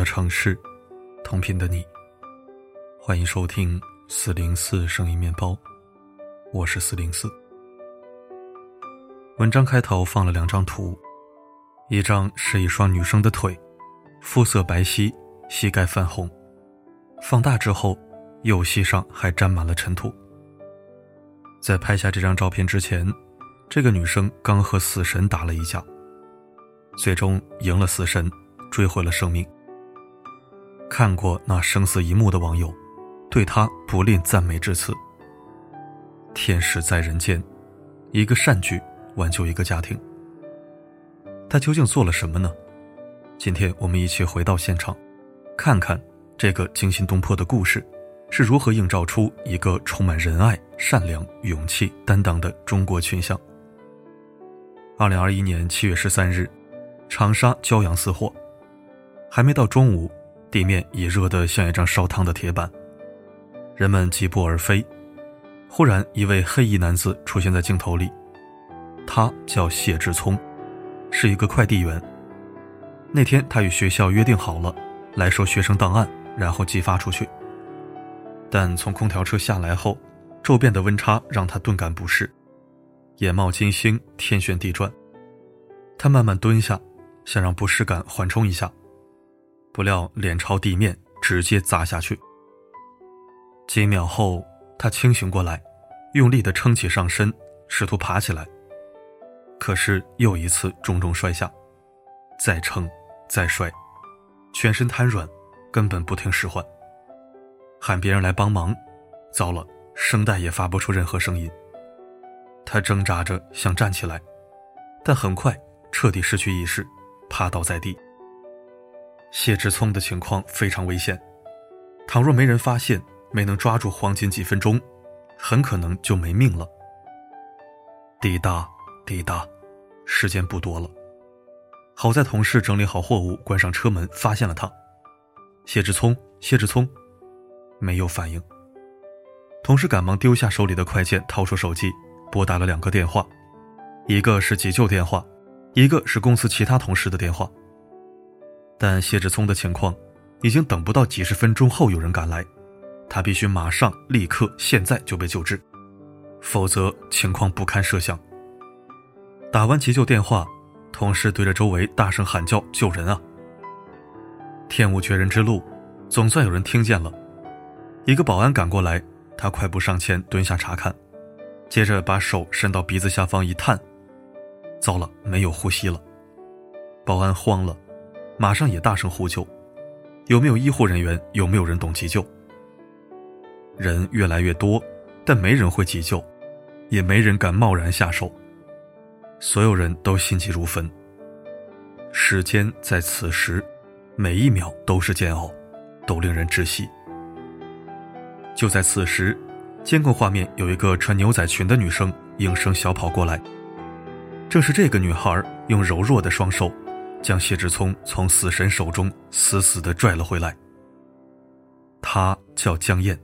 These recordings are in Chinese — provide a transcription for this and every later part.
的城市，同频的你。欢迎收听四零四声音面包，我是四零四。文章开头放了两张图，一张是一双女生的腿，肤色白皙，膝盖泛红，放大之后，右膝上还沾满了尘土。在拍下这张照片之前，这个女生刚和死神打了一架。最终赢了死神，追回了生命。看过那生死一幕的网友，对他不吝赞美之词。天使在人间，一个善举挽救一个家庭。他究竟做了什么呢？今天我们一起回到现场，看看这个惊心动魄的故事是如何映照出一个充满仁爱、善良、勇气、担当的中国群像。二零二一年七月十三日。长沙骄阳似火，还没到中午，地面已热得像一张烧烫的铁板。人们疾步而飞，忽然一位黑衣男子出现在镜头里，他叫谢志聪，是一个快递员。那天他与学校约定好了，来收学生档案，然后寄发出去。但从空调车下来后，骤变的温差让他顿感不适，眼冒金星，天旋地转。他慢慢蹲下。想让不适感缓冲一下，不料脸朝地面直接砸下去。几秒后，他清醒过来，用力的撑起上身，试图爬起来。可是又一次重重摔下，再撑，再摔，全身瘫软，根本不听使唤。喊别人来帮忙，糟了，声带也发不出任何声音。他挣扎着想站起来，但很快彻底失去意识。趴倒在地。谢志聪的情况非常危险，倘若没人发现，没能抓住黄金几分钟，很可能就没命了。滴答滴答，时间不多了。好在同事整理好货物，关上车门，发现了他。谢志聪，谢志聪，没有反应。同事赶忙丢下手里的快件，掏出手机，拨打了两个电话，一个是急救电话。一个是公司其他同事的电话，但谢志聪的情况已经等不到几十分钟后有人赶来，他必须马上、立刻、现在就被救治，否则情况不堪设想。打完急救电话，同事对着周围大声喊叫：“救人啊！”天无绝人之路，总算有人听见了。一个保安赶过来，他快步上前蹲下查看，接着把手伸到鼻子下方一探。糟了，没有呼吸了。保安慌了，马上也大声呼救：“有没有医护人员？有没有人懂急救？”人越来越多，但没人会急救，也没人敢贸然下手。所有人都心急如焚。时间在此时，每一秒都是煎熬，都令人窒息。就在此时，监控画面有一个穿牛仔裙的女生应声小跑过来。正是这个女孩用柔弱的双手，将谢志聪从死神手中死死地拽了回来。她叫江燕，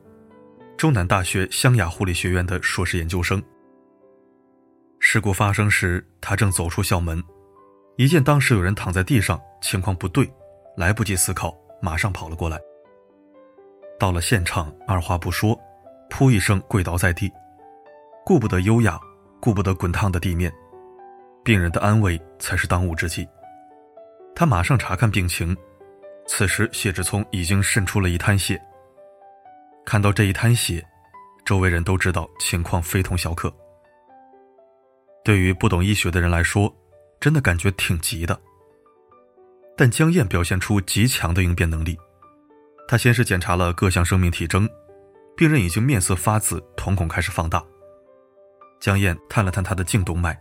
中南大学湘雅护理学院的硕士研究生。事故发生时，她正走出校门，一见当时有人躺在地上，情况不对，来不及思考，马上跑了过来。到了现场，二话不说，噗一声跪倒在地，顾不得优雅，顾不得滚烫的地面。病人的安危才是当务之急。他马上查看病情，此时谢志聪已经渗出了一滩血。看到这一滩血，周围人都知道情况非同小可。对于不懂医学的人来说，真的感觉挺急的。但江燕表现出极强的应变能力，她先是检查了各项生命体征，病人已经面色发紫，瞳孔开始放大。江燕探了探他的颈动脉。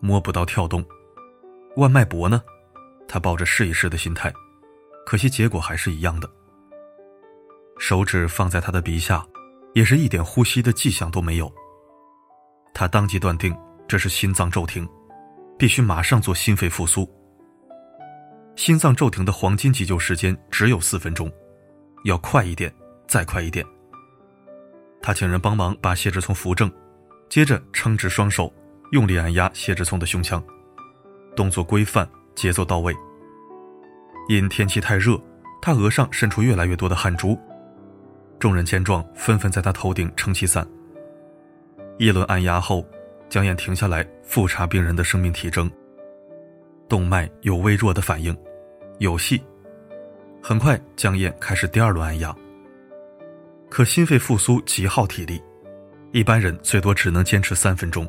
摸不到跳动，腕脉搏呢？他抱着试一试的心态，可惜结果还是一样的。手指放在他的鼻下，也是一点呼吸的迹象都没有。他当即断定这是心脏骤停，必须马上做心肺复苏。心脏骤停的黄金急救时间只有四分钟，要快一点，再快一点。他请人帮忙把谢志聪扶正，接着撑直双手。用力按压谢志聪的胸腔，动作规范，节奏到位。因天气太热，他额上渗出越来越多的汗珠。众人见状，纷纷在他头顶撑起伞。一轮按压后，江燕停下来复查病人的生命体征。动脉有微弱的反应，有戏。很快，江燕开始第二轮按压。可心肺复苏极耗体力，一般人最多只能坚持三分钟。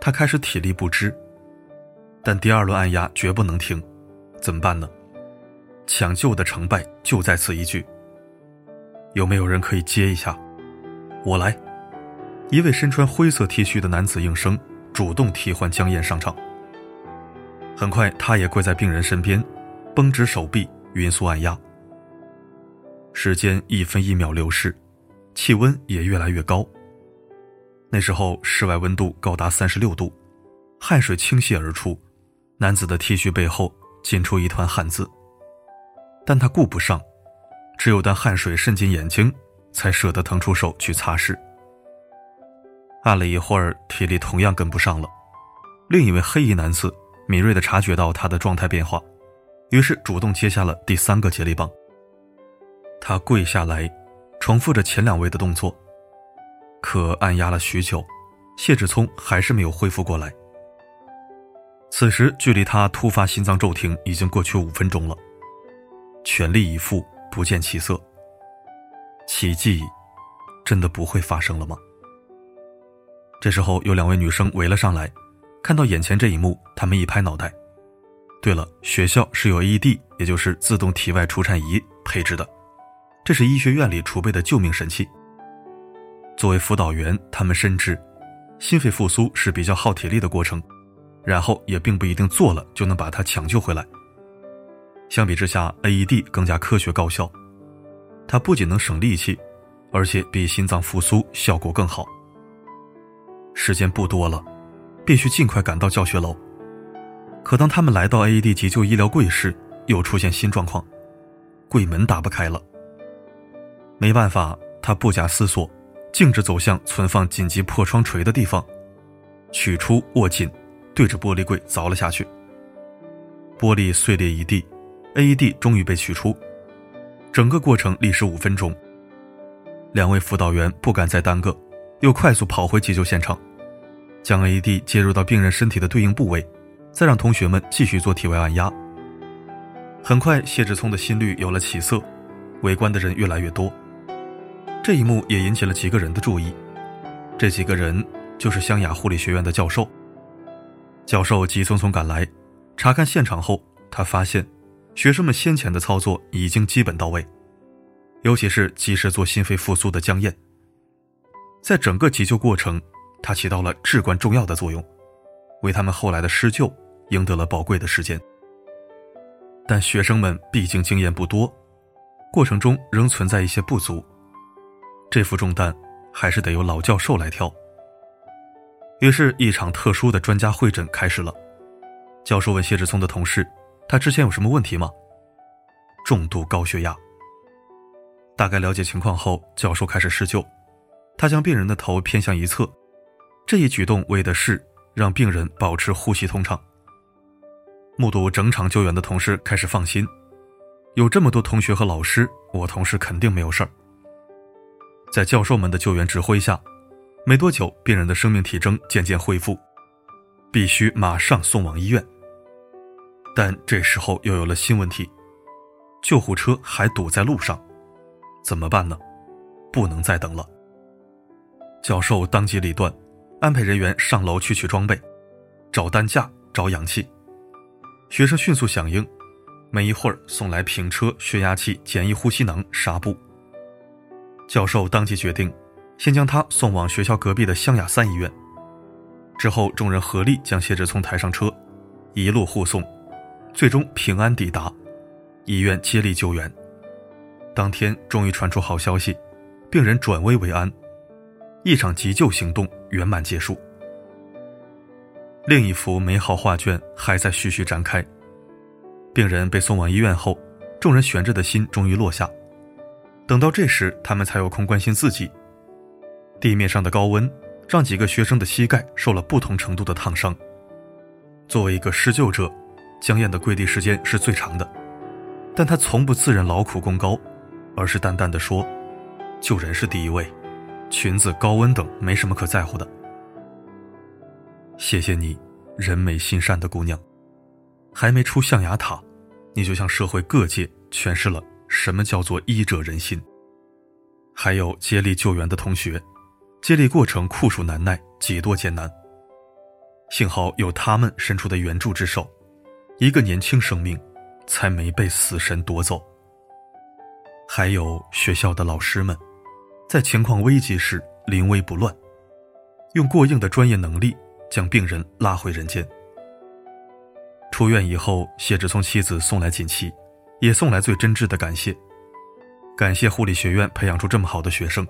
他开始体力不支，但第二轮按压绝不能停，怎么办呢？抢救的成败就在此一举。有没有人可以接一下？我来。一位身穿灰色 T 恤的男子应声，主动替换江燕上场。很快，他也跪在病人身边，绷直手臂，匀速按压。时间一分一秒流逝，气温也越来越高。那时候室外温度高达三十六度，汗水倾泻而出，男子的 T 恤背后浸出一团汗渍。但他顾不上，只有当汗水渗进眼睛，才舍得腾出手去擦拭。按了一会儿，体力同样跟不上了。另一位黑衣男子敏锐地察觉到他的状态变化，于是主动接下了第三个接力棒。他跪下来，重复着前两位的动作。可按压了许久，谢志聪还是没有恢复过来。此时距离他突发心脏骤停已经过去五分钟了，全力以赴不见起色。奇迹真的不会发生了吗？这时候有两位女生围了上来，看到眼前这一幕，她们一拍脑袋。对了，学校是有 AED，也就是自动体外除颤仪配置的，这是医学院里储备的救命神器。作为辅导员，他们深知，心肺复苏是比较耗体力的过程，然后也并不一定做了就能把它抢救回来。相比之下，AED 更加科学高效，它不仅能省力气，而且比心脏复苏效果更好。时间不多了，必须尽快赶到教学楼。可当他们来到 AED 急救医疗柜时，又出现新状况，柜门打不开了。没办法，他不假思索。径直走向存放紧急破窗锤的地方，取出握紧，对着玻璃柜凿了下去。玻璃碎裂一地，AED 终于被取出。整个过程历时五分钟。两位辅导员不敢再耽搁，又快速跑回急救现场，将 AED 接入到病人身体的对应部位，再让同学们继续做体外按压。很快，谢志聪的心率有了起色，围观的人越来越多。这一幕也引起了几个人的注意，这几个人就是湘雅护理学院的教授。教授急匆匆赶来，查看现场后，他发现学生们先前的操作已经基本到位，尤其是及时做心肺复苏的江燕，在整个急救过程，他起到了至关重要的作用，为他们后来的施救赢得了宝贵的时间。但学生们毕竟经验不多，过程中仍存在一些不足。这副重担还是得由老教授来挑。于是，一场特殊的专家会诊开始了。教授问谢志聪的同事：“他之前有什么问题吗？”重度高血压。大概了解情况后，教授开始施救。他将病人的头偏向一侧，这一举动为的是让病人保持呼吸通畅。目睹整场救援的同事开始放心：有这么多同学和老师，我同事肯定没有事儿。在教授们的救援指挥下，没多久，病人的生命体征渐渐恢复，必须马上送往医院。但这时候又有了新问题，救护车还堵在路上，怎么办呢？不能再等了。教授当机立断，安排人员上楼去取装备，找担架，找氧气。学生迅速响应，没一会儿送来平车、血压器、简易呼吸囊、纱布。教授当即决定，先将他送往学校隔壁的湘雅三医院。之后，众人合力将谢志聪抬上车，一路护送，最终平安抵达医院，接力救援。当天终于传出好消息，病人转危为安，一场急救行动圆满结束。另一幅美好画卷还在徐徐展开。病人被送往医院后，众人悬着的心终于落下。等到这时，他们才有空关心自己。地面上的高温让几个学生的膝盖受了不同程度的烫伤。作为一个施救者，江燕的跪地时间是最长的，但他从不自认劳苦功高，而是淡淡的说：“救人是第一位，裙子、高温等没什么可在乎的。”谢谢你，人美心善的姑娘，还没出象牙塔，你就向社会各界诠释了什么叫做医者仁心。还有接力救援的同学，接力过程酷暑难耐，几多艰难。幸好有他们伸出的援助之手，一个年轻生命才没被死神夺走。还有学校的老师们，在情况危急时临危不乱，用过硬的专业能力将病人拉回人间。出院以后，谢志聪妻子送来锦旗，也送来最真挚的感谢。感谢护理学院培养出这么好的学生，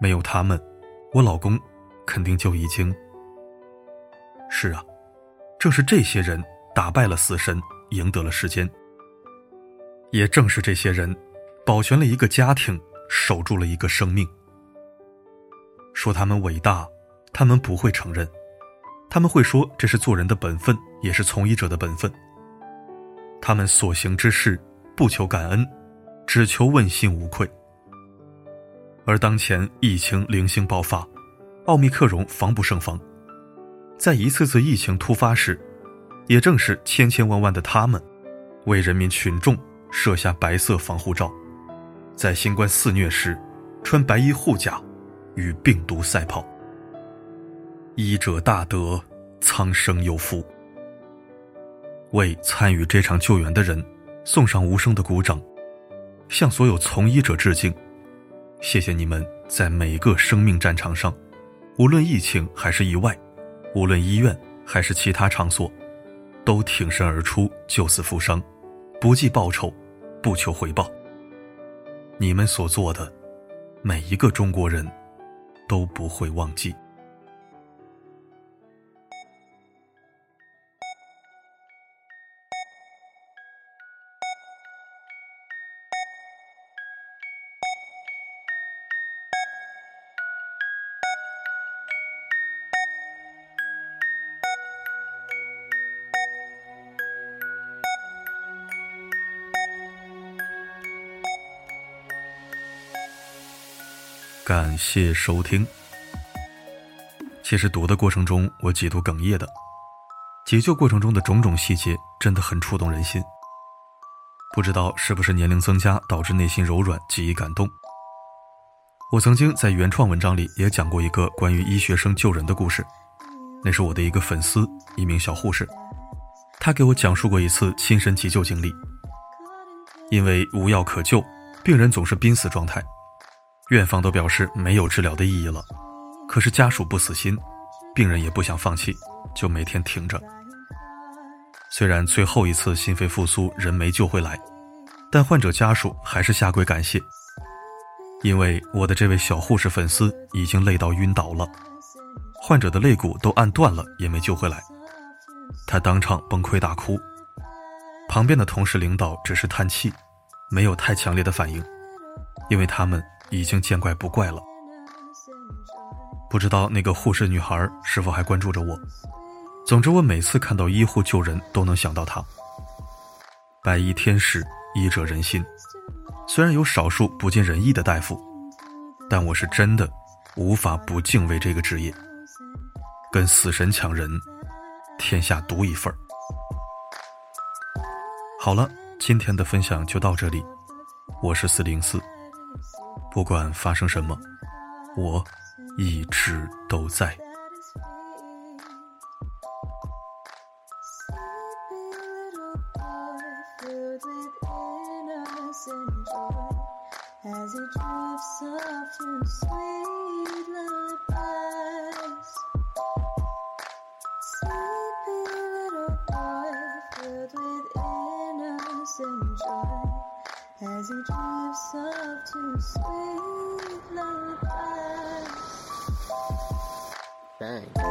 没有他们，我老公肯定就已经……是啊，正是这些人打败了死神，赢得了时间。也正是这些人，保全了一个家庭，守住了一个生命。说他们伟大，他们不会承认，他们会说这是做人的本分，也是从医者的本分。他们所行之事，不求感恩。只求问心无愧。而当前疫情零星爆发，奥密克戎防不胜防，在一次次疫情突发时，也正是千千万万的他们，为人民群众设下白色防护罩，在新冠肆虐时，穿白衣护甲，与病毒赛跑。医者大德，苍生有福。为参与这场救援的人，送上无声的鼓掌。向所有从医者致敬，谢谢你们在每个生命战场上，无论疫情还是意外，无论医院还是其他场所，都挺身而出救死扶伤，不计报酬，不求回报。你们所做的，每一个中国人都不会忘记。感谢收听。其实读的过程中，我几度哽咽的。急救过程中的种种细节真的很触动人心。不知道是不是年龄增加导致内心柔软、记忆感动。我曾经在原创文章里也讲过一个关于医学生救人的故事，那是我的一个粉丝，一名小护士，他给我讲述过一次亲身急救经历。因为无药可救，病人总是濒死状态。院方都表示没有治疗的意义了，可是家属不死心，病人也不想放弃，就每天挺着。虽然最后一次心肺复苏人没救回来，但患者家属还是下跪感谢，因为我的这位小护士粉丝已经累到晕倒了，患者的肋骨都按断了也没救回来，他当场崩溃大哭，旁边的同事领导只是叹气，没有太强烈的反应，因为他们。已经见怪不怪了。不知道那个护士女孩是否还关注着我。总之，我每次看到医护救人，都能想到她。白衣天使，医者仁心。虽然有少数不尽人意的大夫，但我是真的无法不敬畏这个职业。跟死神抢人，天下独一份好了，今天的分享就到这里。我是四零四。不管发生什么，我一直都在。as he to sleep. Bang.